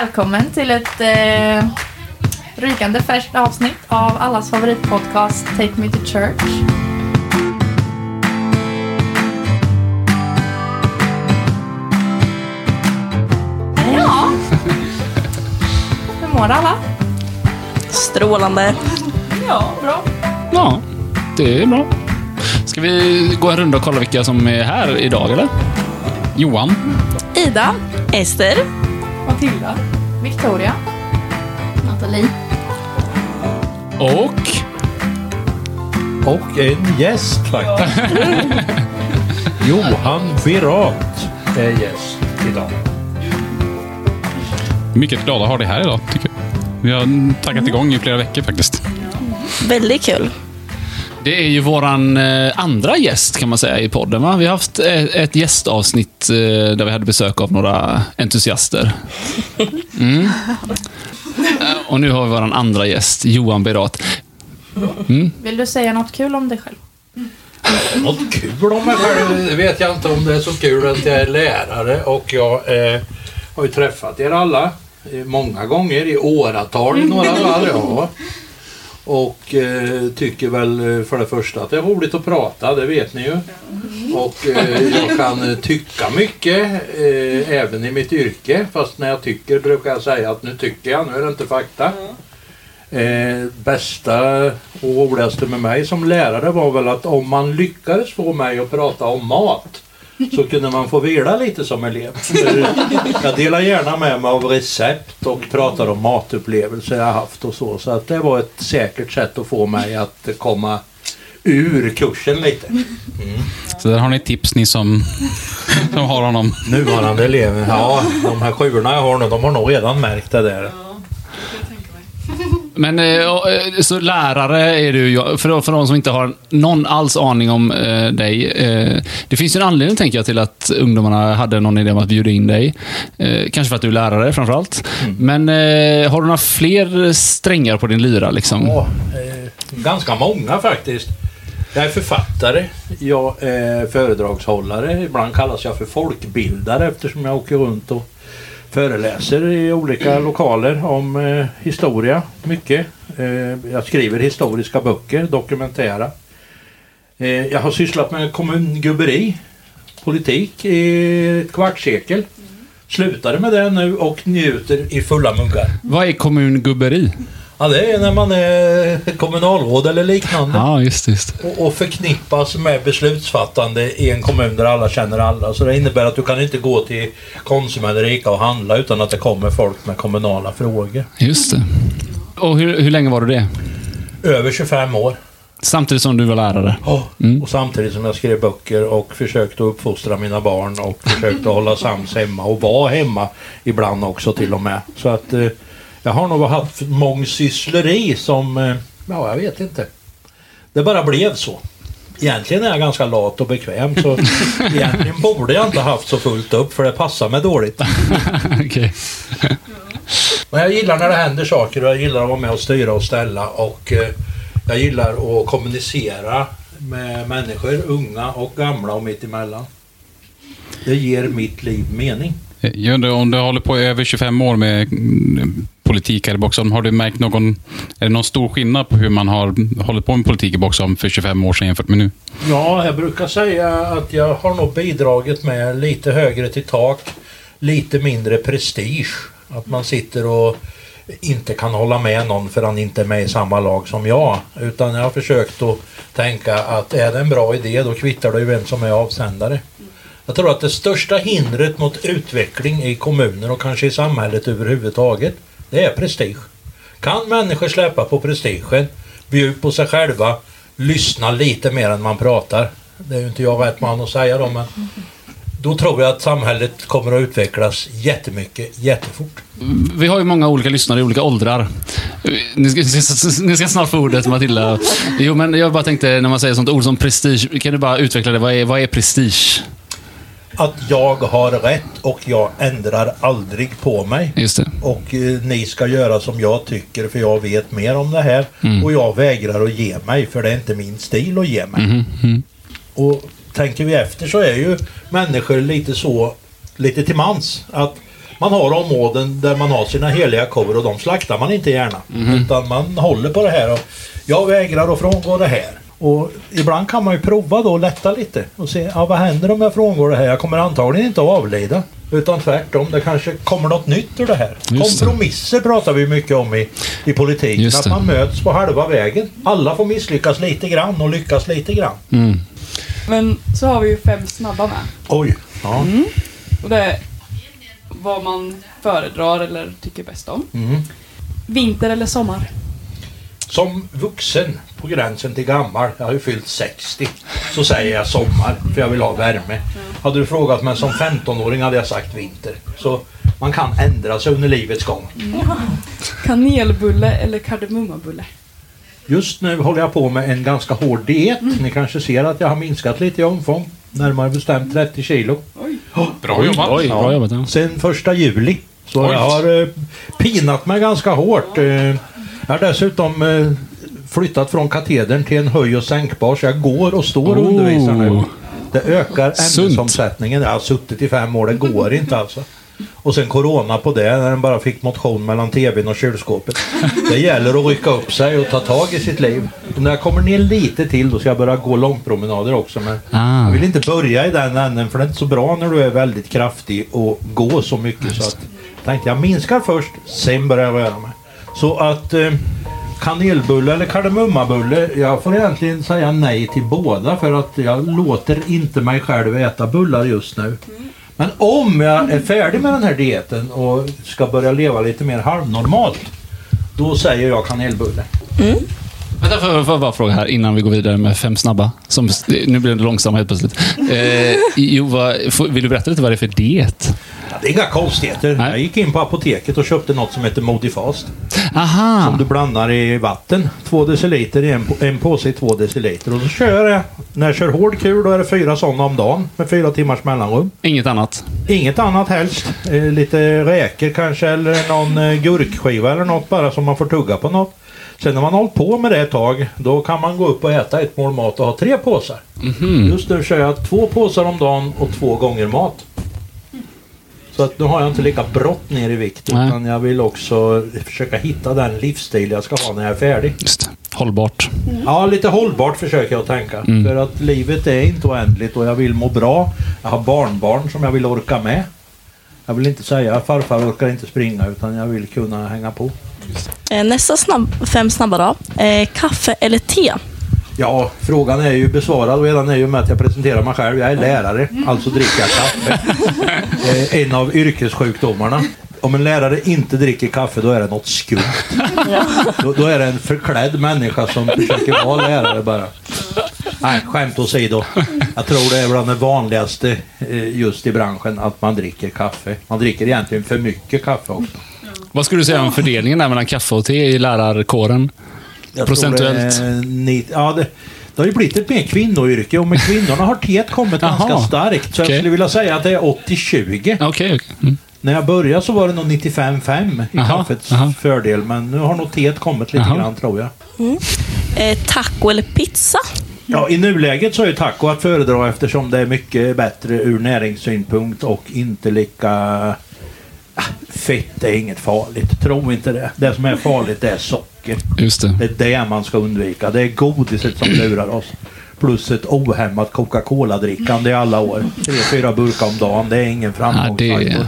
Välkommen till ett eh, rykande färskt avsnitt av allas favoritpodcast Take Me To Church. Ja. Hur mår alla? Strålande. Ja, bra. Ja, det är bra. Ska vi gå en runda och kolla vilka som är här idag, eller? Johan. Ida. Ester. Matilda. Victoria. Nathalie. Och... Och en gäst faktiskt. Johan Pirat är gäst idag. Mycket glada att ha dig här idag, tycker jag. Vi har taggat igång i flera veckor faktiskt. Väldigt kul. Det är ju våran eh, andra gäst kan man säga i podden. Va? Vi har haft eh, ett gästavsnitt eh, där vi hade besök av några entusiaster. Mm. Och nu har vi våran andra gäst, Johan Berat. Vill du säga något kul om dig själv? Något kul om mig själv det vet jag inte om det är så kul att jag är lärare och jag eh, har ju träffat er alla många gånger i åratal i några fall. Ja. Och eh, tycker väl eh, för det första att det är roligt att prata, det vet ni ju. Och eh, jag kan eh, tycka mycket eh, även i mitt yrke. Fast när jag tycker brukar jag säga att nu tycker jag, nu är det inte fakta. Eh, bästa och roligaste med mig som lärare var väl att om man lyckades få mig att prata om mat så kunde man få vila lite som elev. Jag delar gärna med mig av recept och pratar om matupplevelser jag haft och så. Så att det var ett säkert sätt att få mig att komma ur kursen lite. Så där har ni tips, ni som, som har honom. Nuvarande elever, ja de här sjuorna jag har nu, de har nog redan märkt det där. Men eh, eh, så lärare är du för, för de som inte har någon alls aning om eh, dig. Det finns ju en anledning, tänker jag, till att ungdomarna hade någon idé om att bjuda in dig. Kanske för att du är lärare framförallt. Men eh, har du några fler strängar på din lyra? Liksom? Ja, ganska många faktiskt. Jag är författare, jag är föredragshållare, ibland kallas jag för folkbildare eftersom jag åker runt och föreläser i olika lokaler om eh, historia, mycket. Eh, jag skriver historiska böcker, dokumentära. Eh, jag har sysslat med kommungubberi, politik i ett kvartssekel. Slutade med det nu och njuter i fulla muggar. Vad är kommungubberi? Ja, det är när man är kommunalråd eller liknande. Ja, just. Just. Och, och förknippas med beslutsfattande i en kommun där alla känner alla. Så det innebär att du kan inte gå till Konsum eller Ica och handla utan att det kommer folk med kommunala frågor. Just det. Och hur, hur länge var du det? Över 25 år. Samtidigt som du var lärare? Och samtidigt som jag skrev böcker och försökte uppfostra mina barn och försökte hålla sams hemma och vara hemma ibland också till och med. Så att eh, jag har nog haft mångsyssleri som, eh, ja jag vet inte. Det bara blev så. Egentligen är jag ganska lat och bekväm så egentligen borde jag inte haft så fullt upp för det passar mig dåligt. Okej. Men jag gillar när det händer saker och jag gillar att vara med och styra och ställa och eh, jag gillar att kommunicera med människor, unga och gamla och mitt emellan. Det ger mitt liv mening. Jag undrar om du håller på i över 25 år med mm, politik här i Boxholm, har du märkt någon, är det någon stor skillnad på hur man har hållit på med politik i Boxholm för 25 år sedan jämfört med nu? Ja, jag brukar säga att jag har nog bidragit med lite högre till tak, lite mindre prestige. Att man sitter och inte kan hålla med någon för han inte är med i samma lag som jag. Utan jag har försökt att tänka att är det en bra idé då kvittar det ju vem som är avsändare. Jag tror att det största hindret mot utveckling i kommuner och kanske i samhället överhuvudtaget, det är prestige. Kan människor släppa på prestigen, bjuda på sig själva, lyssna lite mer än man pratar. Det är ju inte jag rätt man att säga då, men då tror jag att samhället kommer att utvecklas jättemycket, jättefort. Vi har ju många olika lyssnare i olika åldrar. Ni ska, ni ska snart få ordet, Matilda. Jo, men jag bara tänkte, när man säger sånt ord som prestige, kan du bara utveckla det? Vad är, vad är prestige? Att jag har rätt och jag ändrar aldrig på mig. Just det. Och eh, ni ska göra som jag tycker för jag vet mer om det här. Mm. Och jag vägrar att ge mig för det är inte min stil att ge mig. Mm-hmm. Och tänker vi efter så är ju människor lite så, lite till mans. Att man har områden där man har sina heliga kor och de slaktar man inte gärna. Utan man håller på det här och jag vägrar att frångå det här. Och ibland kan man ju prova då och lätta lite och se ja, vad händer om jag frångår det här. Jag kommer antagligen inte att avlida. Utan tvärtom, det kanske kommer något nytt ur det här. Just det. Kompromisser pratar vi mycket om i, i politiken. Just Att det. man möts på halva vägen. Alla får misslyckas lite grann och lyckas lite grann. Mm. Men så har vi ju fem snabba med. Oj. Ja. Och det är vad man föredrar eller tycker bäst om. Mm. Vinter eller sommar? Som vuxen på gränsen till gammal, jag har ju fyllt 60, så säger jag sommar för jag vill ha värme. Hade du frågat mig som 15-åring hade jag sagt vinter. Så man kan ändra sig under livets gång. Kanelbulle eller kardemummabulle? Just nu håller jag på med en ganska hård diet. Ni kanske ser att jag har minskat lite i omfång. Närmare bestämt 30 kilo. Oj. Bra jobbat. Oj, bra jobbat. Ja. Sen första juli. Så Oj. jag har eh, pinat mig ganska hårt. Eh, jag har dessutom eh, flyttat från katedern till en höj och sänkbar så jag går och står och Oh. undervisar nu. Det ökar Sunt. ämnesomsättningen. Jag har suttit i fem år, det går inte alltså. Och sen corona på det, när den bara fick motion mellan tvn och kylskåpet. Det gäller att rycka upp sig och ta tag i sitt liv. Och när jag kommer ner lite till då ska jag börja gå långpromenader också. Men Ah. jag vill inte börja i den änden för det är inte så bra när du är väldigt kraftig och går så mycket. Så att, tänkte jag minskar först, sen börjar jag röra mig. Så att eh, kanelbulle eller kardemummabulle, jag får egentligen säga nej till båda för att jag låter inte mig själv äta bullar just nu. Men om jag är färdig med den här dieten och ska börja leva lite mer halvnormalt, då säger jag kanelbulle. Vänta, får jag bara fråga här innan vi går vidare med fem snabba? Som, nu blir det långsamma helt plötsligt. Eh, jo, vad, vill du berätta lite vad det är för diet? Ja, det är inga konstigheter. Nej. Jag gick in på apoteket och köpte något som heter Modifast. Aha! Som du blandar i vatten. Två deciliter i en, en påse i två deciliter. Och så kör jag. När jag kör hård kur då är det fyra sådana om dagen. Med fyra timmars mellanrum. Inget annat? Inget annat helst. Eh, lite räkor kanske eller någon eh, gurkskiva eller något bara som man får tugga på något. Sen när man hållit på med det ett tag, då kan man gå upp och äta ett mål mat och ha tre påsar. Mhm. Just nu kör jag två påsar om dagen och två gånger mat. Så att nu har jag inte lika brått ner i vikt Nej. utan jag vill också försöka hitta den livsstil jag ska ha när jag är färdig. Just det. Hållbart. Ja, lite hållbart försöker jag tänka. För att livet är inte oändligt och jag vill må bra. Jag har barnbarn som jag vill orka med. Jag vill inte säga att farfar orkar inte springa utan jag vill kunna hänga på. Eh, Nästa snabb, fem snabba då. Eh, kaffe eller te? Ja, frågan är ju besvarad redan är ju med att jag presenterar mig själv. Jag är lärare, alltså dricker jag kaffe. Eh, en av yrkessjukdomarna. Om en lärare inte dricker kaffe då är det något skumt. Då, då är det en förklädd människa som försöker vara lärare bara. Nej, skämt åsido. Jag tror det är bland det vanligaste eh, just i branschen att man dricker kaffe. Man dricker egentligen för mycket kaffe också. Vad skulle du säga om fördelningen där mellan kaffe och te i lärarkåren? Jag Procentuellt? Tror det, är ni, ja, det, det har ju blivit ett mer kvinnoyrke och med kvinnorna har teet kommit Jaha, ganska starkt. Så okej. jag skulle vilja säga att det är 80-20. Okej, okej. Mm. När jag började så var det nog 95-5 i kaffets jaha. fördel. Men nu har nog teet kommit lite Jaha. grann tror jag. Eh, taco eller pizza? Ja, I nuläget så är ju taco att föredra eftersom det är mycket bättre ur näringssynpunkt och inte lika... Ah, Fett är inget farligt. Tro inte det. Det som är farligt är socker. Just det. Det är det man ska undvika. Det är godiset som lurar oss. Plus ett ohämmat Coca-Cola-drickande i alla år. Tre, fyra burkar om dagen. Det är ingen Ja, det framgångsfaktor.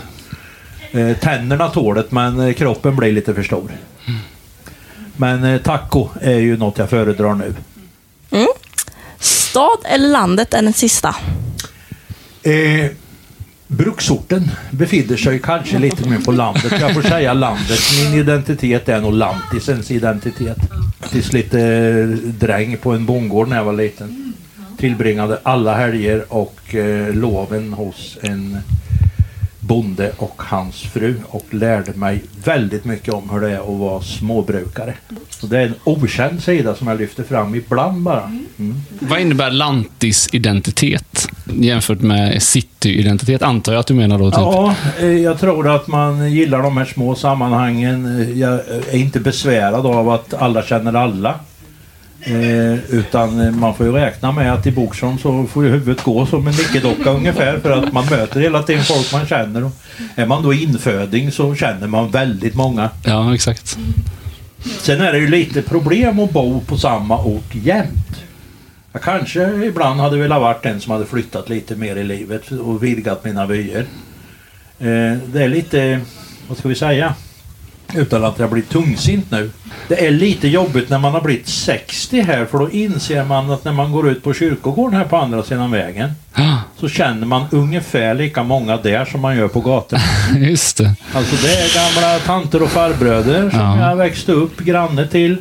Eh, Tänderna tål det, men eh, kroppen blir lite för stor. Men eh, taco är ju något jag föredrar nu. Stad eller landet är den sista. Eh, bruksorten befinner sig kanske lite mer på landet. Jag får säga landet. Min identitet är nog lantisens identitet. Tills lite eh, dräng på en bondgård när jag var liten. Tillbringade alla helger och eh, loven hos en bonde och hans fru och lärde mig väldigt mycket om hur det är att vara småbrukare. Så det är en okänd sida som jag lyfter fram ibland bara. Mm. Vad innebär lantisidentitet jämfört med cityidentitet? Antar jag att du menar då? Typ. Ja, eh, jag tror att man gillar de här små sammanhangen. Eh, Jag är inte besvärad av att alla känner alla. Eh, utan eh, man får ju räkna med att i Boxholm så får ju huvudet gå som en nickedocka ungefär för att man möter hela tiden folk man känner. Och är man då inföding så känner man väldigt många. Ja, exakt. Sen är det ju lite problem att bo på samma ort jämt. Jag kanske ibland hade velat varit en som hade flyttat lite mer i livet och vidgat mina vyer. Eh, det är lite, vad ska vi säga, utan att jag blir tungsint nu. Det är lite jobbigt när man har blivit 60 här för då inser man att när man går ut på kyrkogården här på andra sidan vägen så känner man ungefär lika många där som man gör på gatan. just det. Alltså det är gamla tanter och farbröder som Ja. jag växte upp granne till.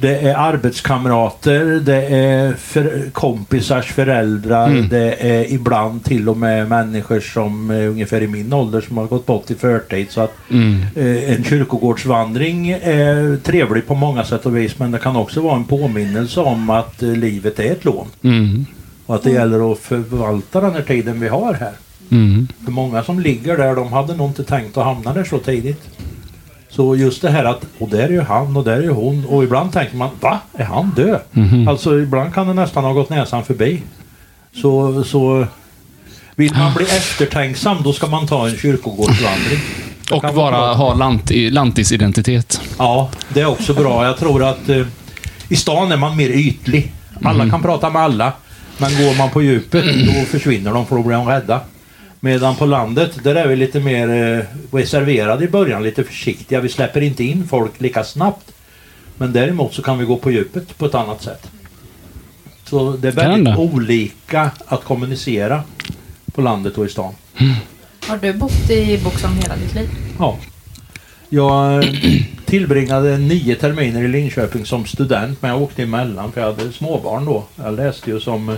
Det är arbetskamrater, det är för, kompisars föräldrar, Mm. det är ibland till och med människor som är ungefär i min ålder som har gått bort i förtid. Så att Mm. eh, en kyrkogårdsvandring är trevlig på många sätt och vis men det kan också vara en påminnelse om att eh, livet är ett lån. Mm. Och att det gäller att förvalta den här tiden vi har här. Mm. För många som ligger där, de hade nog inte tänkt att hamna där så tidigt. Så just det här att, och där är ju han och där är ju hon. Och ibland tänker man, va? Är han död? Mhm. Alltså ibland kan det nästan ha gått näsan förbi. Så, så vill man bli eftertänksam då ska man ta en kyrkogårdsvandring. Och vara bara bra. ha lant, lantisidentitet. Ja, det är också bra. Jag tror att eh, i stan är man mer ytlig. Alla kan prata med alla. Men går man på djupet då försvinner de för då blir de rädda. Medan på landet, där är vi lite mer eh, reserverade i början, lite försiktiga. Vi släpper inte in folk lika snabbt. Men däremot så kan vi gå på djupet på ett annat sätt. Så det är väldigt olika att kommunicera på landet och i stan. Har du bott i Boxholm hela ditt liv? Ja. Jag eh, tillbringade nio terminer i Linköping som student men jag åkte emellan för jag hade småbarn då. Jag läste ju som eh,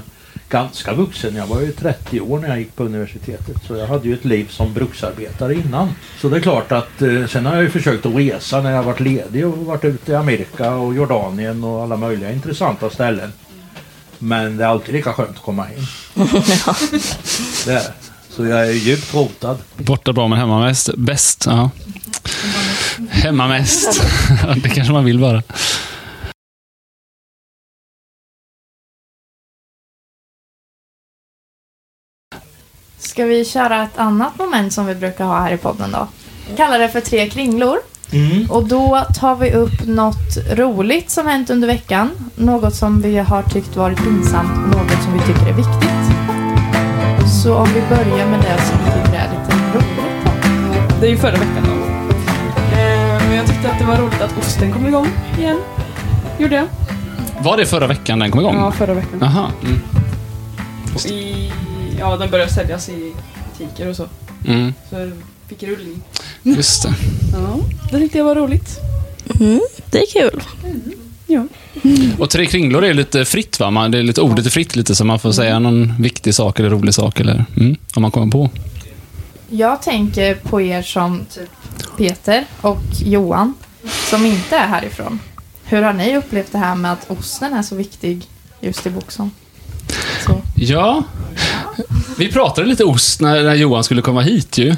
ganska vuxen. Jag var ju 30 år när jag gick på universitetet. Så jag hade ju ett liv som bruksarbetare innan. Så det är klart att eh, sen har jag ju försökt att resa när jag varit ledig och varit ute i Amerika och Jordanien och alla möjliga intressanta ställen. Men det är alltid lika skönt att komma hem. Det. Så jag är djupt rotad. Borta bra men hemma mest. Bäst. Ja. Hemma mest. det kanske man vill vara. Ska vi köra ett annat moment som vi brukar ha här i podden då? Vi kallar det för tre kringlor. Mm. Och då tar vi upp något roligt som hänt under veckan. Något som vi har tyckt varit pinsamt och något som vi tycker är viktigt. Så om vi börjar med det som vi tycker är lite roligt då. Det är ju förra veckan då. Men jag tyckte att det var roligt att osten kom igång igen. Gjorde jag. Var det förra veckan den kom igång? Ja, förra veckan. Aha. Mm. I, ja, den började säljas i butiker och så. Mm. Så jag fick rullning. Just det. Ja, det tyckte jag var roligt. Mm, det är kul. Ja. Och Tre kringlor är lite fritt va? Man, det är lite ordet är fritt lite så man får säga någon viktig sak eller rolig sak eller mm, om man kommer på. Jag tänker på er som typ Peter och Johan som inte är härifrån. Hur har ni upplevt det här med att osten är så viktig just i Boxholm? Ja, vi pratade lite ost när, när Johan skulle komma hit ju.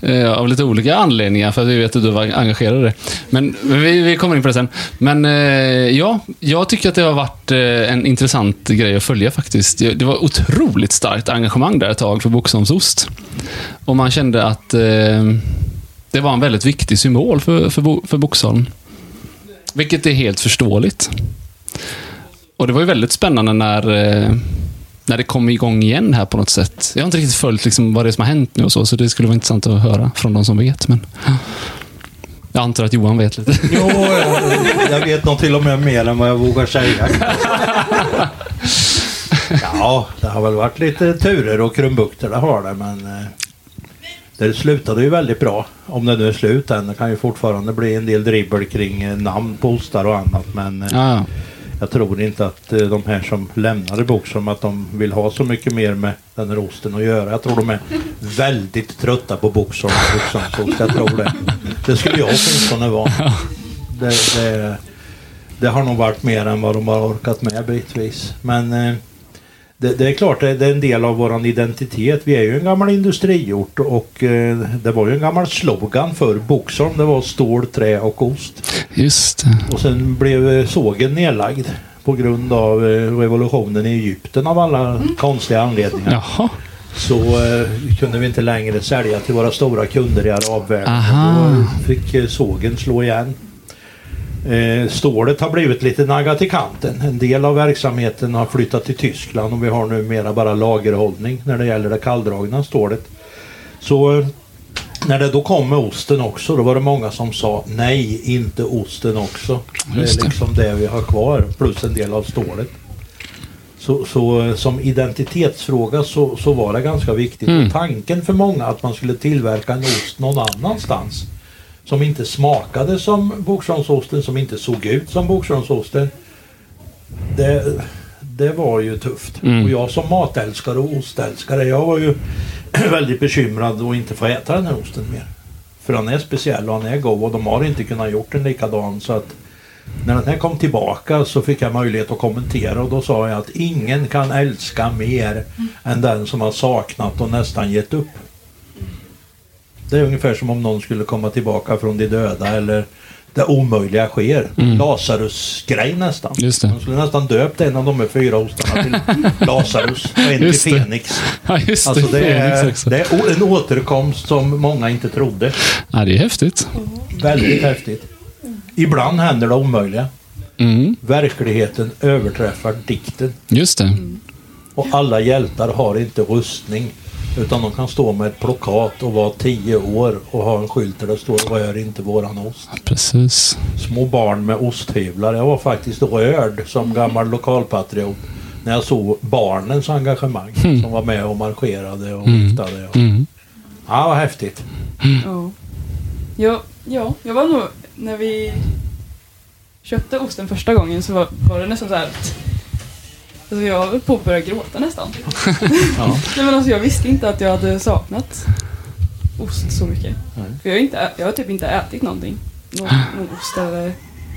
Eh, av lite olika anledningar, för att vi vet att du var engagerad i det. Men vi, vi kommer in på det sen. Men eh, ja, jag tycker att det har varit eh, en intressant grej att följa faktiskt. Det, det var otroligt starkt engagemang där ett tag för Boxholmsost. Och man kände att eh, det var en väldigt viktig symbol för, för, för Boxholm. Vilket är helt förståeligt. Och det var ju väldigt spännande när, eh, när det kom igång igen här på något sätt. Jag har inte riktigt följt liksom vad det är som har hänt nu och så, så det skulle vara intressant att höra från de som vet. Men jag antar att Johan vet lite. Jo, jag, jag vet nog till och med mer än vad jag vågar säga. Ja, det har väl varit lite turer och krumbukter, det har det, men eh, det slutade ju väldigt bra. Om det nu är slut än. Det kan ju fortfarande bli en del dribbel kring eh, namn på ostar och annat, men Ja, jag tror inte att eh, de här som lämnade Boxholm att de vill ha så mycket mer med den här osten att göra. Jag tror de är väldigt trötta på Boxholm och Boxholmsost. Jag tror det. Det skulle jag åtminstone vara. Det, det, det har nog varit mer än vad de har orkat med bitvis. Men eh, det, det är klart, det, det är en del av vår identitet. Vi är ju en gammal industriort och eh, det var ju en gammal slogan för Boxholm. Det var stål, trä och ost. just det. Och sen blev eh, sågen nedlagd på grund av eh, revolutionen i Egypten av alla konstiga anledningar. Jaha. Så eh, kunde vi inte längre sälja till våra stora kunder i arabvärlden. Aha. Då fick sågen slå igen. Eh, stålet har blivit lite naggat i kanten. En del av verksamheten har flyttat till Tyskland och vi har numera bara lagerhållning när det gäller det kalldragna stålet. Så eh, när det då kom med osten också, då var det många som sa nej, inte osten också. Det Just är det. liksom det vi har kvar, plus en del av stålet. Så, så eh, som identitetsfråga så, så var det ganska viktigt. Mm. Tanken för många att man skulle tillverka en ost någon annanstans som inte smakade som Boxholmsosten, som inte såg ut som Boxholmsosten. Det, det var ju tufft. Mm. Och jag som matälskare och ostälskare, jag var ju väldigt bekymrad att inte få äta den här osten mer. För han är speciell och han är god och de har inte kunnat gjort den likadan så att när den här kom tillbaka så fick jag möjlighet att kommentera och då sa jag att ingen kan älska mer än den som har saknat och nästan gett upp. Det är ungefär som om någon skulle komma tillbaka från de döda eller det omöjliga sker. Lazarus-grej nästan. Just det. Man skulle nästan döpt en av de här fyra ostarna till Lazarus och en till det. Fenix. Ja, just Alltså det är, det är en återkomst som många inte trodde. Ja, det är häftigt. Väldigt häftigt. Ibland händer det omöjliga. Mm. Verkligheten överträffar dikten. Just det. Och alla hjältar har inte rustning. Utan de kan stå med ett plakat och vara tio år och ha en skylt där det står rör inte våran ost. Precis. Små barn med osthyvlar. Jag var faktiskt rörd som gammal lokalpatriot när jag såg barnens engagemang som var med och marscherade och viftade. Och... Mm. Ja, vad häftigt. Ja. Ja, ja, jag var nog, när vi köpte osten första gången så var, var det nästan så här att Alltså jag höll på att börja gråta nästan. Ja. Nej men alltså jag visste inte att jag hade saknat ost så mycket. Nej. För jag har, inte, jag har typ inte ätit någonting. Någon, någon ost eller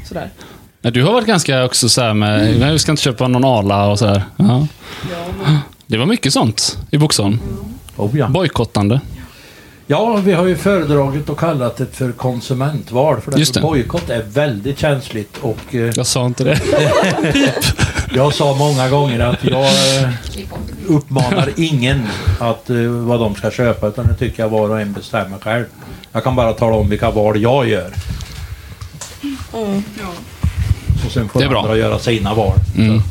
sådär. Ja, du har varit ganska också så här med, "Nej, vi ska inte köpa någon Arla och så här. Ja. Ja, men, Det var mycket sånt i Boxholm. Oh, ja. Bojkottande. ja, vi har ju föredragit och kallat det för konsumentval. För Just det. det. bojkott är väldigt känsligt och eh, Jag sa inte det. Jag sa många gånger att jag eh, uppmanar ingen att eh, vad de ska köpa utan det tycker jag var och en bestämmer själv. Jag kan bara tala om vilka val jag gör. ja. Och sen får Det är bra. andra göra sina val. Mm.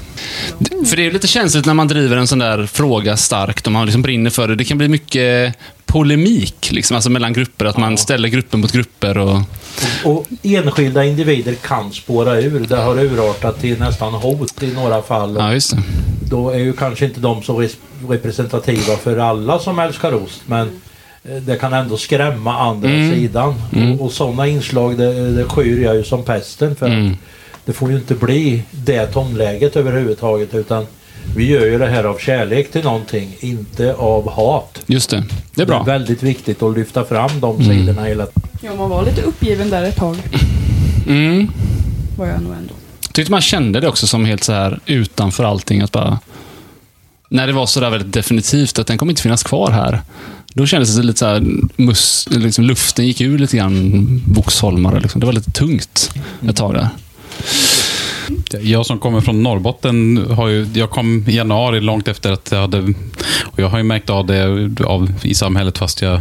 För det är ju lite känsligt när man driver en sån där fråga starkt och man liksom brinner för det. Det kan bli mycket polemik liksom, alltså mellan grupper. Att man ställer grupper mot grupper. Och, Och enskilda individer kan spåra ur. Det har urartat till nästan hot i några fall. ja, just det. Då är ju kanske inte de så res- representativa för alla som älskar ost. Men eh, det kan ändå skrämma andra Mm. sidan. Mm. Och, och sådana inslag det, det skyr jag ju som pesten. För Mm. att det får ju inte bli det tonläget överhuvudtaget. Utan vi gör ju det här av kärlek till någonting. Inte av hat. Just det. Det är bra. väldigt viktigt att lyfta fram de Mm. sidorna hela ja, man var lite uppgiven där ett tag. Mm. Var jag nog ändå. Tyckte man kände det också som helt så här utanför allting. Att bara, när det var så där väldigt definitivt att den kommer inte finnas kvar här. Då kändes det lite så här, mus, liksom luften gick ur lite grann, Boxholmare. Liksom. Det var lite tungt ett tag där. Jag som kommer från Norrbotten, har ju, jag kom i januari långt efter att jag hade... Och jag har ju märkt av det av, i samhället fast jag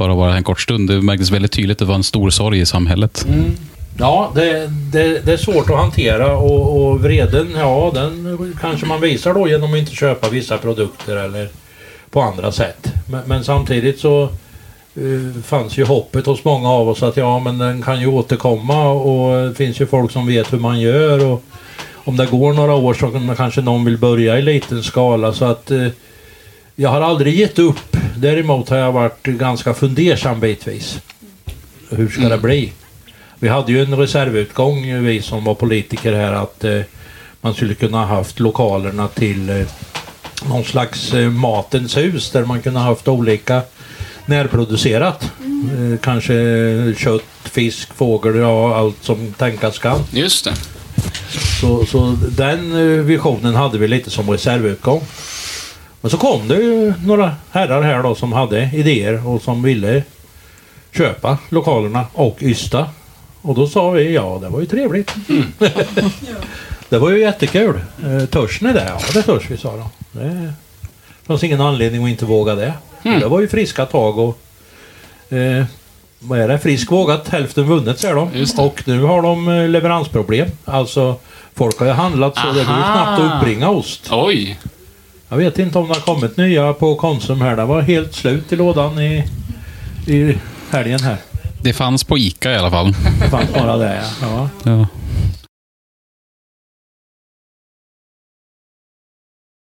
bara vara här en kort stund. Det märktes väldigt tydligt, att det var en stor sorg i samhället. Mm. Ja, det, det, det är svårt att hantera och, och vreden, ja den kanske man visar då genom att inte köpa vissa produkter eller på andra sätt. Men, men samtidigt så uh, fanns ju hoppet hos många av oss att ja men den kan ju återkomma och det finns ju folk som vet hur man gör och om det går några år så kanske någon vill börja i liten skala så att uh, jag har aldrig gett upp. Däremot har jag varit ganska fundersam bitvis. Hur ska det bli? Vi hade ju en reservutgång, vi som var politiker här, att eh, man skulle kunna ha haft lokalerna till eh, någon slags eh, matens hus där man kunde ha haft olika närproducerat. Eh, kanske kött, fisk, fågel, ja allt som tänkas kan. Just det. Så, så den eh, visionen hade vi lite som reservutgång. Men så kom det ju några herrar här då som hade idéer och som ville köpa lokalerna och Ystad. Och då sa vi ja, det var ju trevligt. det var ju jättekul. Törs ni det? Ja, det törs vi, sa de. Det fanns ingen anledning att inte våga det. Det var ju friska tag och eh, vad är det? Frisk vågat, hälften vunnet säger de. Och nu har de eh, leveransproblem. Alltså, folk har ju handlat så det går ju Aha. knappt att uppbringa ost. Oj! Jag vet inte om det har kommit nya på Konsum här. Det var helt slut i lådan i, i helgen här. Det fanns på Ica i alla fall. Det fanns bara det, ja. ja. Ja.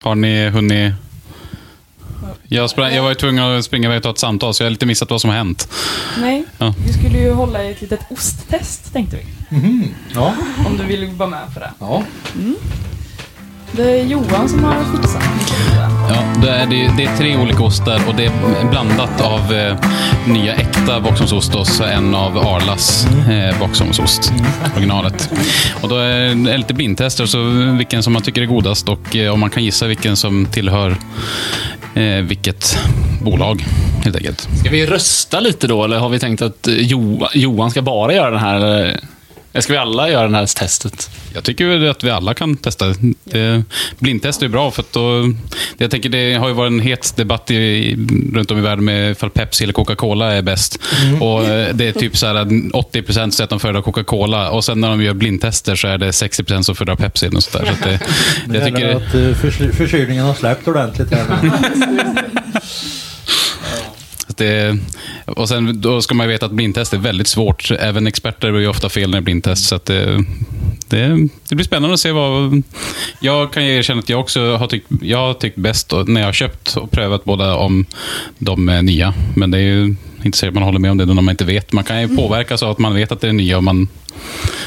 Har ni hunnit... Jag, sprang, jag var ju tvungen att springa iväg och ta ett samtal, så jag har lite missat vad som har hänt. Nej, Ja. vi skulle ju hålla ett litet osttest tänkte vi. ja. Om du vill vara med för det. ja. Det är Johan som har fixat. Ja, det är, det, det är tre olika ostar och det är blandat av eh, nya äkta boxholmsost och så en av Arlas eh, boxholmsost, originalet. Och då är det lite blindtester, så vilken som man tycker är godast och eh, om man kan gissa vilken som tillhör eh, vilket bolag, helt enkelt. Ska vi rösta lite då, eller har vi tänkt att eh, Jo- Johan ska bara göra den här? Eller ska vi alla göra det här testet? Jag tycker att vi alla kan testa. Det, blindtest är bra, för att då, det, jag tänker det har ju varit en het debatt i, runt om i världen med ifall Pepsi eller Coca-Cola är bäst. Och eh, Det är typ så här att 80% säger att de föredrar Coca-Cola och sen när de gör blindtester så är det 60% som föredrar Pepsi. Och så där. Så att det, Det jag tycker, att eh, förkylningen har släppt ordentligt här det, och sen då ska man veta att blindtest är väldigt svårt. Även experter gör ju ofta fel när blindtest. Så att det, det, det blir spännande att se vad... Jag kan ju erkänna att jag också har tyckt, jag har tyckt bäst när jag har köpt och prövat båda om de är nya. Men det är ju inte säkert att man håller med om det när man inte vet. Man kan ju påverkas av att man vet att det är nya och man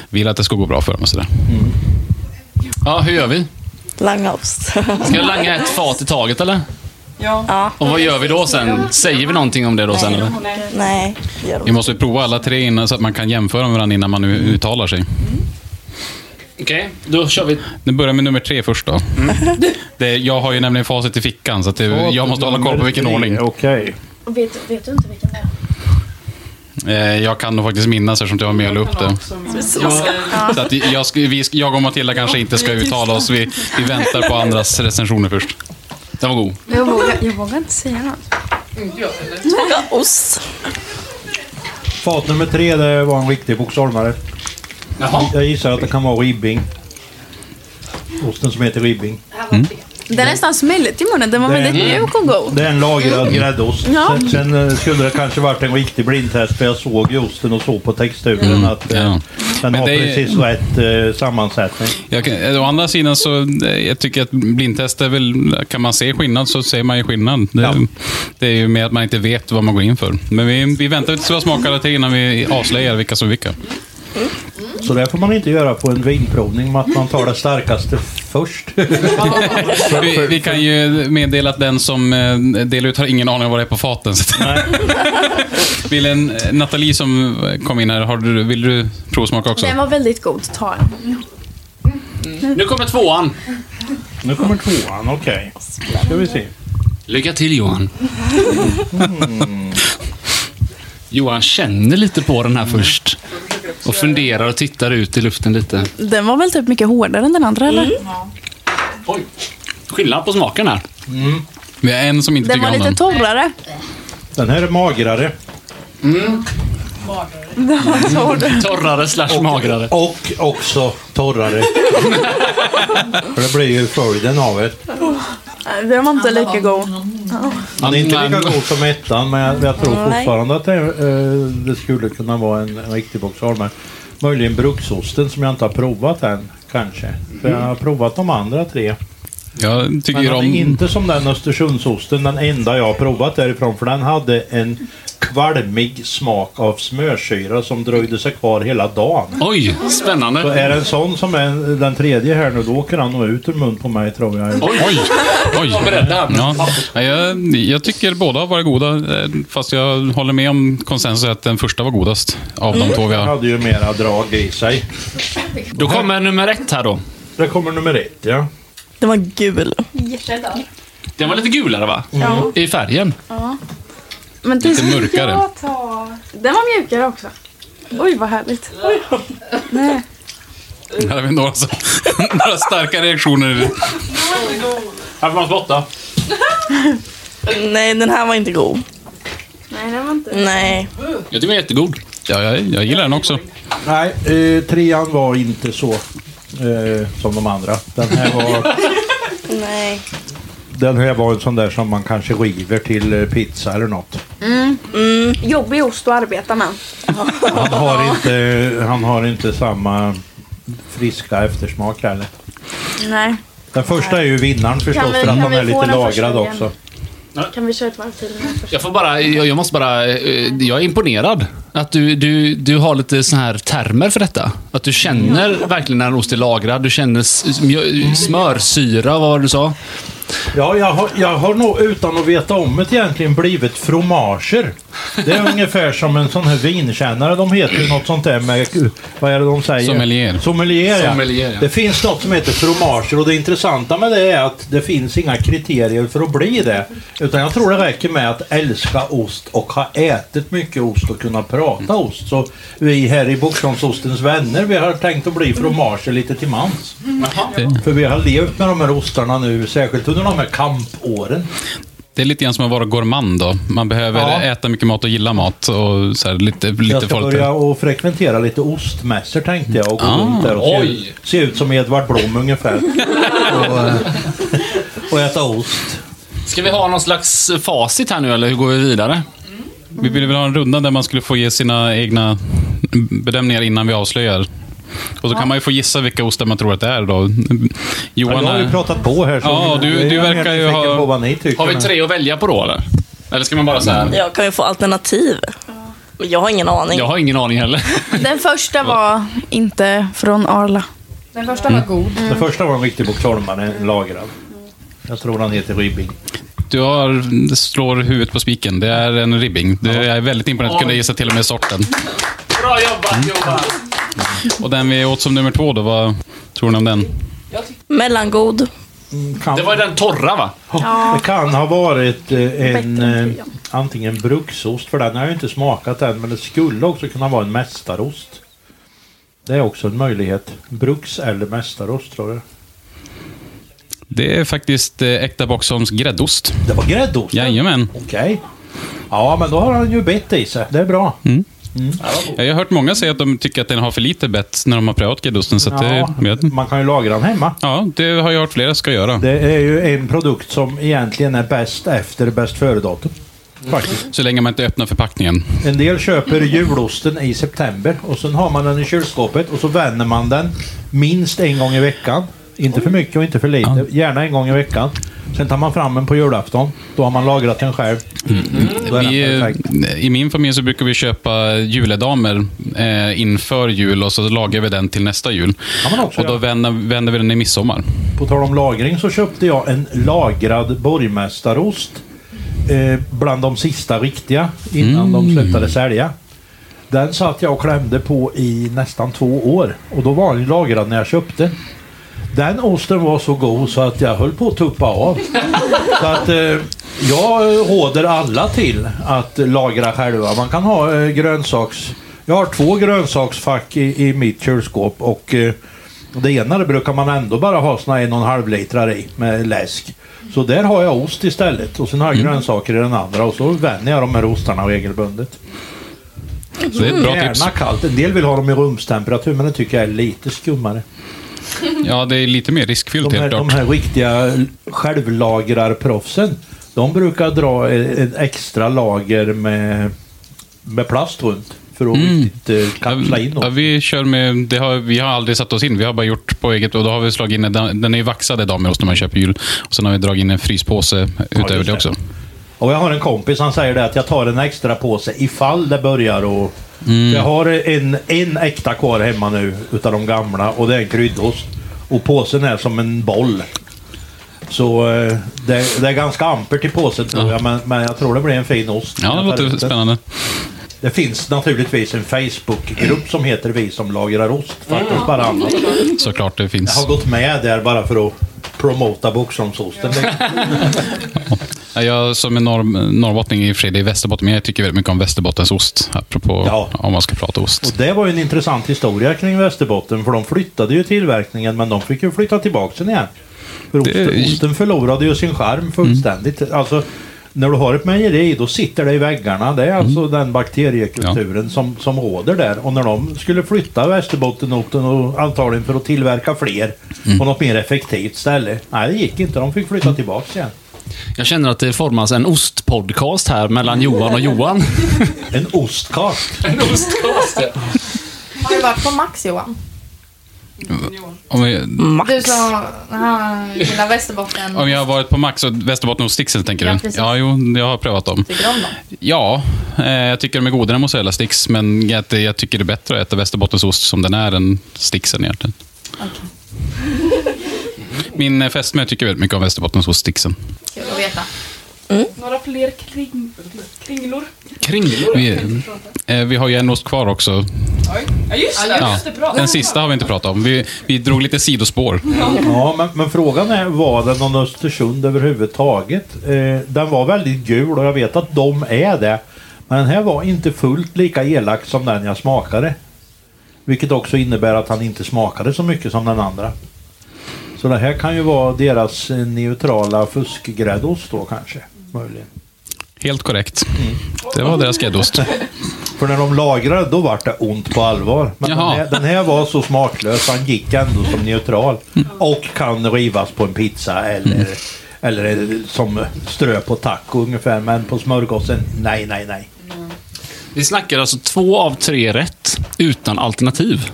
vill att det ska gå bra för dem. Och sådär. Ja, hur gör vi? Langost. Ska jag langa ett fat i taget eller? Ja. ja. Och vad gör vi då sen? Säger vi någonting om det då sen eller? Nej, Vi måste ju prova alla tre innan så att man kan jämföra med varandra innan man nu uttalar sig. Okej, då kör vi. Nu börjar med nummer tre först då. Det, jag har ju nämligen facit i fickan, så att det, jag måste hålla koll på vilken ordning. Okej. Vet, vet du inte vilken det är? Eh, jag kan nog faktiskt minnas eftersom jag var med och la upp det. Så att jag, ska- vi, ska- jag och Matilda kanske inte ska uttala oss. Vi, vi väntar på andras recensioner först. Den var god. Jag vågar, jag vågar inte säga något. Smakar ost. Fat nummer tre, det var en riktig boxholmare. Jaha. Jag gissar att det kan vara ribbing. Osten som heter ribbing. Den är nästan smälligt i munnen. Den var väldigt mjuk och god. Det är en lagrad gräddost. Ja. Sen, sen eh, skulle det kanske varit en riktig blindtest för jag såg ju osten och såg på texturen att eh, Ja. Den har det är- precis rätt eh, sammansättning. Jag kan, å andra sidan så eh, jag tycker att blindtest är väl, kan man se skillnad så ser man ju skillnad. Det, Ja. det är ju mer att man inte vet vad man går in för. Men vi, vi väntar tills vi har smakat tre innan vi avslöjar vilka som är vilka. Så det får man inte göra på en vinprovning att man tar det starkaste först. Vi, vi kan ju meddela att den som eh, delar ut har ingen aning om vad det är på faten. Vill en, Nathalie som kom in här, har du, vill du provsmaka också? Den var väldigt god. Ta den. Nu kommer tvåan. nu kommer tvåan, okej. Ska vi se. Lycka till Johan. Johan känner lite på den här först. Och funderar och tittar ut i luften lite. Den var väl typ mycket hårdare än den andra, eller? Oj. Skillnad på smaken här. Vi har en som inte Den tycker var om lite den. torrare. Den här är magrare. Torrare slash magrare. Och också torrare. För det blir ju följden av det. Nej, Den var inte lika god. Han är inte lika Men- god som ettan, men jag, jag tror fortfarande att det, eh, det skulle kunna vara en, en riktig boxholmare. Möjligen bruksosten som jag inte har provat än, kanske. För jag har provat de andra tre. Jag Men tycker den är om... inte som den Östersundsosten, den enda jag har provat därifrån. För den hade en kvalmig smak av smörsyra som dröjde sig kvar hela dagen. Oj, Så spännande. är det en sån som är den tredje här nu, då åker han nog ut ur mun på mig tror jag. Oj, Oj! Oj. Ja. Ja, Jag, jag tycker båda har varit goda, eh, fast jag håller med om konsensus att den första var godast av de två vi Den har. hade ju mera drag i sig. Då kommer nummer ett här då. Det kommer nummer ett, ja. Den var gul. Den var lite gulare va? I färgen. Men det Lite mörkare. Jag ta... Den var mjukare också. Oj, vad härligt. Nej. Här har vi några, några starka reaktioner. Här får man spotta. Nej, den här var inte god. Nej, det var inte. Nej. Jag tycker den är jättegod. Ja, jag, jag gillar den också. Nej, eh, trean var inte så eh, som de andra. Den här var, Nej. den här var en sån där som man kanske river till eh, pizza eller något. Jobbig ost att arbeta med. Han har inte, han har inte samma friska eftersmak heller. Nej. Den första är ju vinnaren förstås Kan vi- för att kan den är få lite den lagrad igen? också. Kan vi köra ett varv till den här först? Jag får bara, jag, jag måste bara, eh, jag är imponerad. Att du, du, du har lite sån här termer för detta. Att du känner verkligen när en ost är lagrad. Du känner smörsyra, vad var det du sa? Ja, jag har, jag har nog utan att veta om det egentligen blivit fromager. Det är ungefär som en sån här vinkännare. De heter ju något sånt där med, vad är det de säger? Sommelier. Sommelier, ja. Sommelier, ja. Det finns något som heter fromager och det intressanta med det är att det finns inga kriterier för att bli det. Utan jag tror det räcker med att älska ost och ha ätit mycket ost och kunna prata ost. Så vi här i Boxholmsostens vänner, vi har tänkt att bli fromager lite till mans. För vi har levt med de här ostarna nu, särskilt under de här kampåren. Det är lite grann som att vara gourmand då. Man behöver Ja. äta mycket mat och gilla mat. Och så här, lite, Jag lite ska folk. börja och frekventera lite ostmässor tänkte jag och gå Ah, runt där och se, oj. se ut som Edvard Blom ungefär. och, eh, och äta ost. Ska vi ha någon slags facit här nu, eller hur går vi vidare? Vi ville väl ha en runda där man skulle få ge sina egna bedömningar innan vi avslöjar. Och så kan man ju få gissa vilka ostar man tror att det är då. Ja, Johan nu har vi pratat på här. Så Ja, du- jag du verkar ju ha- på vad ni tycker. Har vi tre att välja på då, eller? Eller ska man bara säga Ja, kan vi få alternativ? Jag har ingen aning. Jag har ingen aning heller. Den första var inte från Arla. Den första var god. Den första var en riktig boxholmare, en lagrad. Jag tror han heter Ribbing. Du har, slår huvudet på spiken. Det är en ribbing. Det är väldigt imponerande att kunna gissa till och med sorten. Bra jobbat, Johan! Och den vi åt som nummer två då, vad tror ni om den? Mellangod. Kan, Det var den torra, va? det kan ha varit eh, en eh, antingen bruksost, för den har jag ju inte smakat än, men det skulle också kunna vara en mästarost. Det är också en möjlighet. Bruks eller mästarost tror jag. Det är faktiskt eh, Äkta Boxholms gräddost. Det var gräddost? Jajamän. Okej. Ja, men då har han ju bett i sig. Det är bra. Jag har hört många säga att de tycker att den har för lite bett när de har prövat gräddosten. Så det, Ja, jag- man kan ju lagra den hemma. ja, det har jag hört flera ska göra. Det är ju en produkt som egentligen är bäst efter bäst före-datum. Faktiskt. Så länge man inte öppnar förpackningen. En del köper julosten i september och sen har man den i kylskåpet och så vänder man den minst en gång i veckan. Inte för mycket och inte för lite. Gärna en gång i veckan. Sen tar man fram den på julafton. Då har man lagrat den själv. Är den Vi, perfekt. I min familj så brukar vi köpa juledamer eh, inför jul och så lagar vi den till nästa jul. också Och då göra. vänder, vänder vi den i midsommar. På tal om lagring så köpte jag en lagrad borgmästarost. Eh, bland de sista riktiga innan de slutade sälja. Den satt jag och klämde på i nästan två år. Och då var den lagrad när jag köpte. Den osten var så god så att jag höll på att tuppa av. så att eh, jag råder alla till att lagra själva. Man kan ha eh, grönsaks... Jag har två grönsaksfack i, i mitt kylskåp och eh, det ena det brukar man ändå bara ha såna en och en halv litrar i med läsk. Så där har jag ost istället och sen har jag grönsaker i den andra och så vänjer jag de här ostarna regelbundet. Så det är ett bra Gärna tips. kallt. En del vill ha dem i rumstemperatur men det tycker jag är lite skummare. Ja, det är lite mer riskfyllt De här, helt de klart. här riktiga självlagrarproffsen de brukar dra ett extra lager med, med plast runt för att riktigt eh, kapsla in Ja, vi kör med, har, vi har aldrig satt oss in, vi har bara gjort på eget och då har vi slagit in, en- den är ju vaxad idag med oss när man köper jul. Och sen har vi dragit in en fryspåse utöver just det det. Och jag har en kompis han säger det att jag tar en extra påse ifall det börjar och Mm. Jag har en, en äkta kvar hemma nu utav de gamla och det är en kryddost. Och påsen är som en boll. Så eh, det, det är ganska ampert i påsen tror jag men, men jag tror det blir en fin ost. Ja, det Jag låter spännande. Det finns naturligtvis en Facebookgrupp som heter Vi som lagrar ost. Fattas bara annat. Såklart det Jag finns. har gått med där bara för att promota Boxholmsosten. Ja, Jag som är norr, norrbottning i och för sig, det är Västerbotten, men jag tycker väldigt mycket om Västerbottensost. Apropå Ja. om man ska prata ost. Och det var ju en intressant historia kring Västerbotten, för de flyttade ju tillverkningen, men de fick ju flytta tillbaka den igen. För Det- osten förlorade ju sin charm fullständigt. Alltså, när du har ett mejeri, då sitter det i väggarna. Det är alltså den bakteriekulturen som, som råder där. Och när de skulle flytta Västerbottenosten, och antagligen för att tillverka fler på något mer effektivt ställe. Nej, det gick inte. De fick flytta tillbaka igen. Jag känner att det formas en ostpodcast här mellan Johan och Johan. En ostkast. En ostcast, ja. Har du varit på Max Johan? Om, vi, Max. Du som gillar Västerbotten. om jag har varit på Max och Västerbottenostixen, tänker Ja, du? precis. Ja, jo, jag har prövat dem. Tycker du om dem? Ja, eh, jag tycker de är godare än mozzarella sticks, men jag, jag tycker det är bättre att äta Västerbottensost som den är än sticksen egentligen. Min eh, fästmö tycker väldigt mycket om Västerbottensost sticksen. Kul att veta. Några fler kring, kringlor? Kringlor. Vi, eh, vi har ju en ost kvar också. Oj. Ja, just det. Ja, Just det, bra. den sista har vi inte pratat om. Vi, vi drog lite sidospår. Ja, men, men frågan är, var det någon Östersund överhuvudtaget? Eh, den var väldigt gul och jag vet att de är det. Men den här var inte fullt lika elak som den jag smakade. Vilket också innebär att han inte smakade så mycket som den andra. Så det här kan ju vara deras eh, neutrala fuskgräddost då kanske. Möjligen. Helt korrekt. Det var deras gräddost. För när de lagrade då var det ont på allvar. Men den här, den här var så smaklös, han gick ändå som neutral. Och kan rivas på en pizza eller, eller som strö på taco ungefär. Men på smörgåsen, nej, nej, nej. Vi snackar alltså två av tre rätt utan alternativ.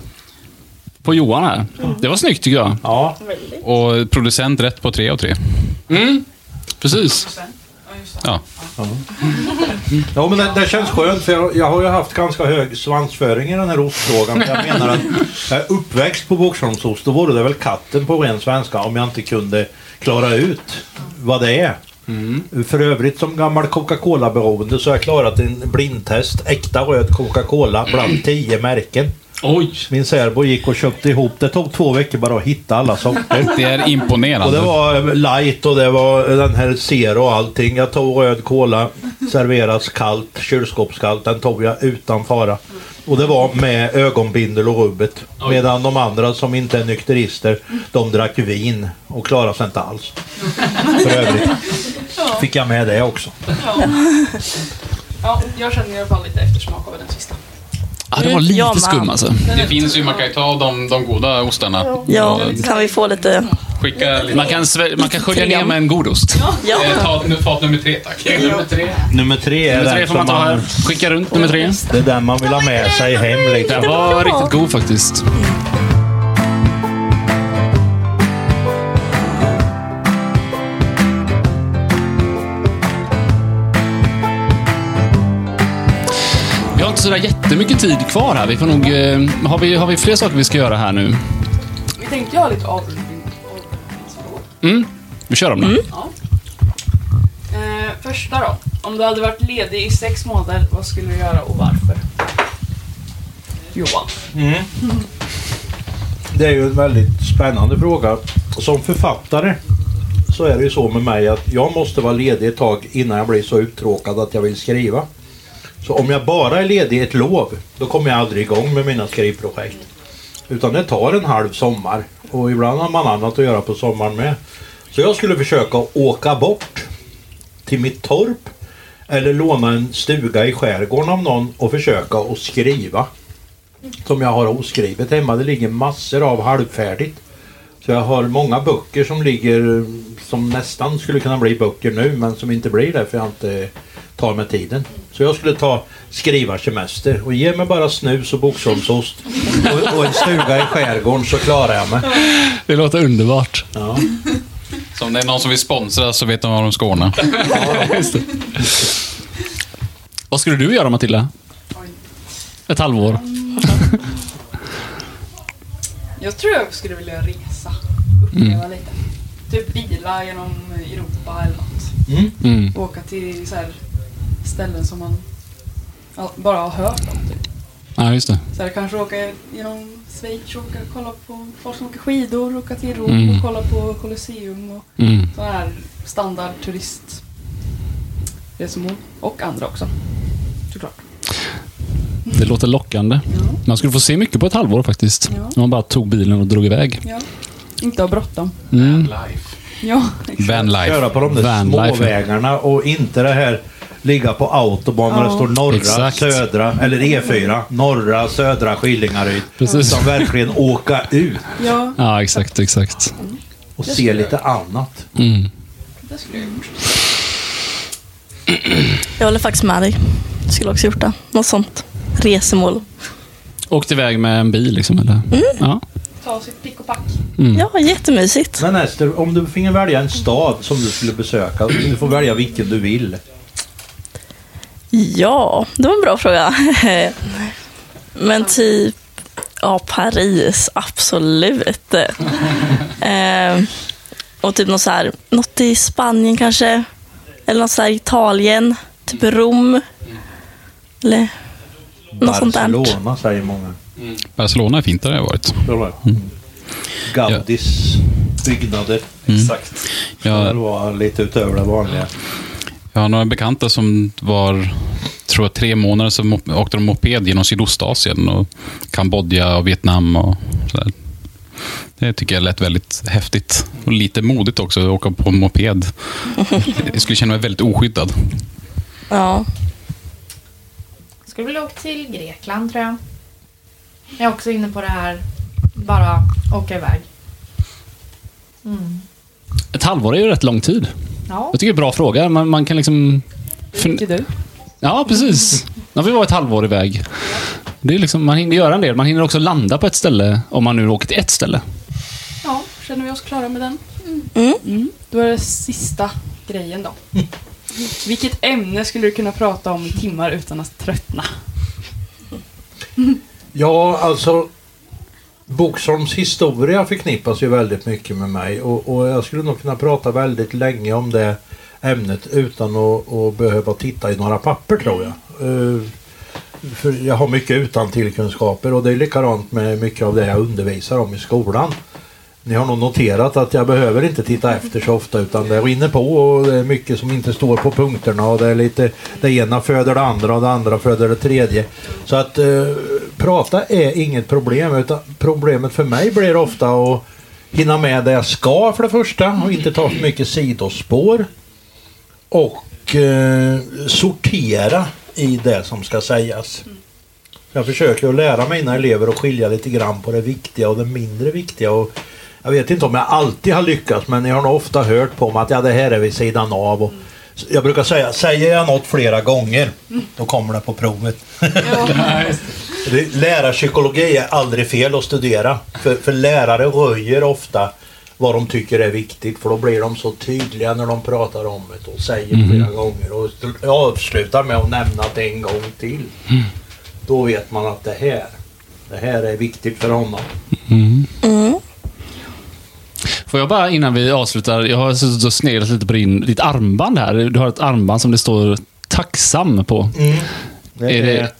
På Johan här. Det var snyggt tycker jag. Ja, Och producent rätt på tre av tre. Precis. Ja. ja men det, det känns skönt för jag, jag har ju haft ganska hög svansföring i den här ostfrågan. Jag menar att jag är uppväxt på Boxholmsost, då vore det väl katten på ren svenska om jag inte kunde klara ut vad det är. För övrigt som gammal Coca-Cola-beroende så har jag klarat en blindtest. Äkta röd Coca-Cola bland tio märken. Oj. Min särbo gick och köpte ihop. Det tog två veckor bara att hitta alla sorter. Det är Och imponerande. det var light och det var den här zero och allting. Jag tog röd cola, serveras kallt, kylskåpskallt. Den tog jag utan fara. Och det var med ögonbindel och rubbet. Medan de andra som inte är nykterister, de drack vin och klarade sig inte alls. För övrigt fick jag med det också. Ja, jag känner i alla fall lite eftersmak av den sista. Ja, det var lite Ja, skum alltså. Det finns ju, man kan ju ta de, de goda ostarna. Ja, Och kan vi få lite... Skicka lite. Man kan, man kan skölja ner med en godost. Ja. Eh, Ta nu- fat nummer tre, tack. Nummer tre. Nummer tre är Nummer tre får man ta här. Skicka runt nummer tre. det är den man vill ha med sig hem. Liksom. Den var riktigt god faktiskt. Inte sådär jättemycket tid kvar här. Vi får nog, eh, har, vi, har vi fler saker vi ska göra här nu? Vi tänkte ju ha lite avrundning. avrundningsfrågor. Mm? Vi kör om det. Eh, första då. Om du hade varit ledig i sex månader, vad skulle du göra och varför? Johan. Det är ju en väldigt spännande fråga. Som författare så är det ju så med mig att jag måste vara ledig ett tag innan jag blir så uttråkad att jag vill skriva. Så om jag bara är ledig ett lov, då kommer jag aldrig igång med mina skrivprojekt. Utan det tar en halv sommar och ibland har man annat att göra på sommaren med. Så jag skulle försöka åka bort till mitt torp eller låna en stuga i skärgården av någon och försöka att skriva som jag har oskrivet hemma. Det ligger massor av halvfärdigt. Så jag har många böcker som ligger som nästan skulle kunna bli böcker nu men som inte blir det för jag inte tar mig tiden. Så jag skulle ta skrivarsemester och ge mig bara snus och boxholmsost och, och en stuga i skärgården så klarar jag mig. Det låter underbart. Ja. Så om det är någon som vill sponsra så vet de vad de ska ordna. Just det. Vad skulle du göra Matilda? Ett halvår? Jag tror jag skulle vilja resa. Uppleva lite. Typ bila genom Europa eller något. Mm. Åka till så här ställen som man ja, bara har hört om. Typ. Ja, just det. Så här, kanske åka genom Schweiz och åka, kolla på folk som åker skidor, åka till Rom Mm. och kolla på Colosseum och Mm. sådana här standard turist resmål. Och andra också. Såklart. Det låter lockande. Man skulle få se mycket på ett halvår faktiskt. Ja. Om man bara tog bilen och drog iväg. Ja. Inte ha bråttom. Mm. Ja, exakt. Vanlife. Köra på de där Vanlife. småvägarna och inte det här ligga på autobahn när det står norra, Exakt. södra, eller E4, norra, södra Skillingaryd. Precis. Som verkligen åka ut Ja, Ja, exakt, exakt. och se lite annat. Mm. det skulle jag gjort. Jag håller faktiskt med dig. Jag skulle också gjort det. Något sånt. Resemål. Åkte iväg med en bil liksom, eller? Ja. Ta sitt pick och pack. Mm. Ja, jättemysigt. Men Ester, om du finge välja en stad som du skulle besöka, du får välja vilken du vill. Ja, det var en bra fråga. Men typ, ja, Paris, absolut. eh, och typ något så här, något i Spanien kanske. Eller något så här Italien, typ Rom. Eller något sånt där. Barcelona säger många. Barcelona är fint där har jag varit. Mm. Gaudis byggnader. Exakt. Det Jag, var lite utöver det vanliga. Jag har några bekanta som var, tror jag, tre månader mop- åkte de moped genom Sydostasien och Kambodja och Vietnam och sådär. Det tycker jag lät väldigt häftigt. Och lite modigt också att åka på en moped. Jag skulle känna mig väldigt oskyddad. Ja, Skulle vilja åka till Grekland tror jag. Jag är också inne på det här, bara åka iväg. Mm. Ett halvår är ju rätt lång tid. Ja, Jag tycker det är en bra fråga. Man, man kan liksom... fun- Inte du? Ja, precis. Ja, vi var ett halvår iväg. Det är liksom, man hinner göra en del. Man hinner också landa på ett ställe om man nu åker till ett ställe. Ja, känner vi oss klara med den? Mm. Mm. Då är det sista grejen då. Vilket ämne skulle du kunna prata om i timmar utan att tröttna? Ja, alltså Boxholms historia förknippas ju väldigt mycket med mig och, och jag skulle nog kunna prata väldigt länge om det ämnet utan att, att behöva titta i några papper tror jag. Eh, för jag har mycket utantillkunskaper och det är likadant med mycket av det jag undervisar om i skolan. Ni har nog noterat att jag behöver inte titta efter så ofta utan det rinner på och det är mycket som inte står på punkterna och det är lite det ena föder det andra och det andra föder det tredje. Så att eh, prata är inget problem utan problemet för mig blir ofta att hinna med det jag ska för det första och inte ta för mycket sidospår. Och eh, sortera i det som ska sägas. Jag försöker att lära mina elever att skilja lite grann på det viktiga och det mindre viktiga. Och jag vet inte om jag alltid har lyckats men jag har nog ofta hört på mig att ja, det här är vid sidan av. Och jag brukar säga, säger jag något flera gånger då kommer det på provet. Lärarpsykologi är aldrig fel att studera. För, för lärare röjer ofta vad de tycker är viktigt för då blir de så tydliga när de pratar om det och säger flera gånger och jag avslutar med att nämna det en gång till. Då vet man att det här, det här är viktigt för honom. Får jag bara innan vi avslutar, jag har suttit och sneglat lite på din, ditt armband här. Du har ett armband som det står tacksam på. Det Är det,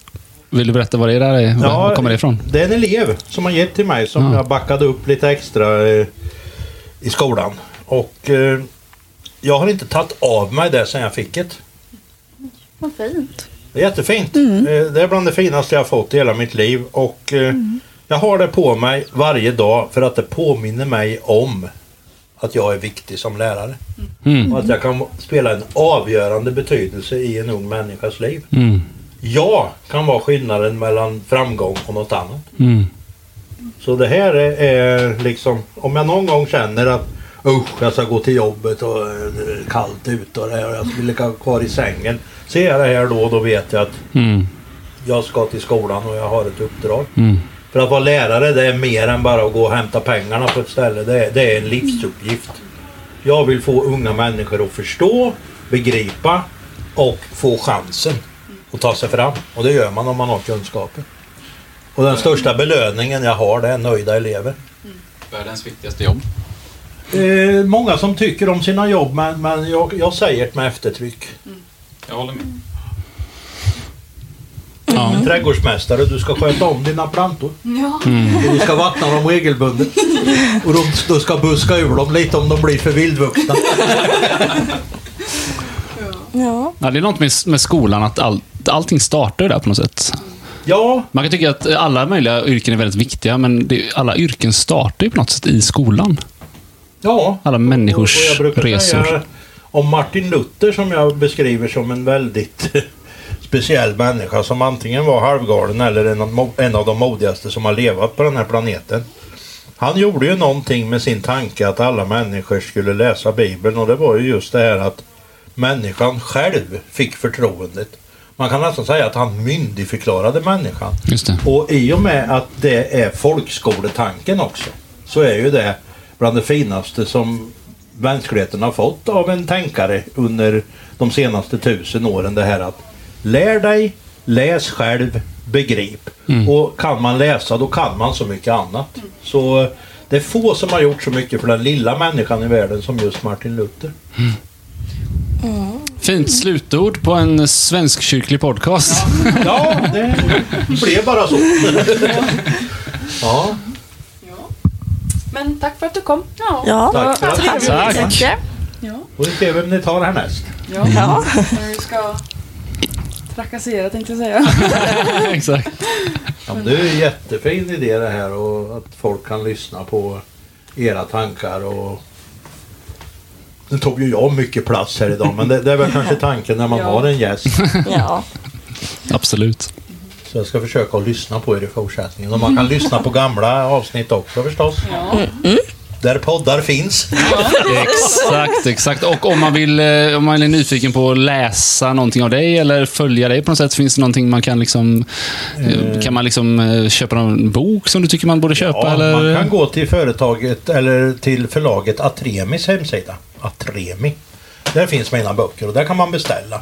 vill du berätta vad det är där är? Ja, Var kommer det ifrån? Det är en elev som har gett till mig som Ja. jag backade upp lite extra eh, i skolan. Och eh, jag har inte tagit av mig det sen jag fick det. vad fint. Det är jättefint. Eh, Det är bland det finaste jag har fått i hela mitt liv. Och eh, jag har det på mig varje dag för att det påminner mig om att jag är viktig som lärare. Mm. Och att jag kan spela en avgörande betydelse i en ung människas liv. Mm. Jag kan vara skillnaden mellan framgång och något annat. Mm. Så det här är, liksom, om jag någon gång känner att usch, jag ska gå till jobbet och eh, det är kallt ute och, det här, och jag skulle ligga kvar i sängen. Ser jag det här då, då vet jag att Mm. jag ska till skolan och jag har ett uppdrag. För att vara lärare det är mer än bara att gå och hämta pengarna på ett ställe. Det är, det är en livsuppgift. Jag vill få unga människor att förstå, begripa och få chansen att ta sig fram. Och det gör man om man har kunskaper. Och den största belöningen jag har det är nöjda elever. Världens viktigaste jobb. Eh, många som tycker om sina jobb men, men jag, jag säger det med eftertryck. Jag håller med. Ja. En trädgårdsmästare, du ska sköta om dina plantor. Ja. Och du ska vattna dem regelbundet. Och de, du ska buska ur dem lite om de blir för vildvuxna. Ja. Ja, det är något med, med skolan, att all, allting startar där på något sätt. Ja, Man kan tycka att alla möjliga yrken är väldigt viktiga, men det, alla yrken startar ju på något sätt i skolan. ja. Alla människors Och jag brukar resor. Säga om Martin Luther som jag beskriver som en väldigt speciell människa som antingen var halvgalen eller en en av de modigaste som har levat på den här planeten. Han gjorde ju någonting med sin tanke att alla människor skulle läsa Bibeln och det var ju just det här att människan själv fick förtroendet. Man kan nästan säga att han myndigförklarade människan. Och i och med att det är folkskoletanken också så är ju det bland det finaste som mänskligheten har fått av en tänkare under de senaste tusen åren. Det här att lär dig, läs själv, begrip. Och kan man läsa då kan man så mycket annat. Så det är få som har gjort så mycket för den lilla människan i världen som just Martin Luther. Fint slutord på en svensk-kyrklig podcast. Ja, det blev bara så. Ja, Men tack för att du kom. Ja. Ja. tack att Tack. Mycket. Ja. Och vi ser vem ni tar härnäst. Ja. Ja. När vi ska trakassera tänkte jag säga. Exakt. Ja, det är en jättefin idé det här och att folk kan lyssna på era tankar och nu tog ju jag mycket plats här idag men det, det är väl kanske tanken när man Ja. har en gäst. Ja. Absolut. Så jag ska försöka att lyssna på er i fortsättningen. Och man kan lyssna på gamla avsnitt också förstås. Ja. Där poddar finns. Exakt, exakt. Och om man, vill, eh, om man är nyfiken på att läsa någonting av dig eller följa dig på något sätt, finns det någonting man kan liksom... eh, Kan man liksom eh, köpa någon bok som du tycker man borde köpa? Ja, eller? man kan gå till företaget eller till förlaget Atremis hemsida. Atremi. Där finns mina böcker och där kan man beställa.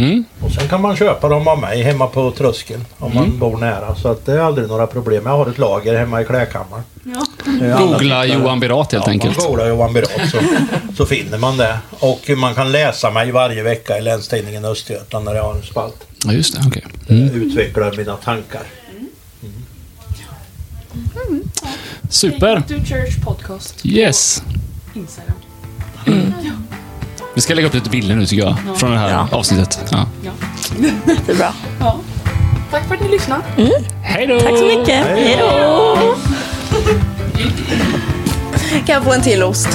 Mm. Och sen kan man köpa dem av mig hemma på tröskeln om man bor nära. Så att det är aldrig några problem. Jag har ett lager hemma i klädkammaren. Ja. Googla tittar- Johan Berat helt ja, enkelt. Man googlar Johan Berat så, så finner man det. Och man kan läsa mig varje vecka i Länstidningen Östergötland när jag har en spalt. Ja, just det. Där Mm. jag utvecklar mina tankar. Super. Take to Church Podcast Yes. Instagram. Vi ska lägga upp lite bilder nu tycker jag, från det här Ja. avsnittet. Ja. Jättebra. Ja. Tack för att ni lyssnade. Hej då! Tack så mycket. Hej då! Kan jag få en till ost?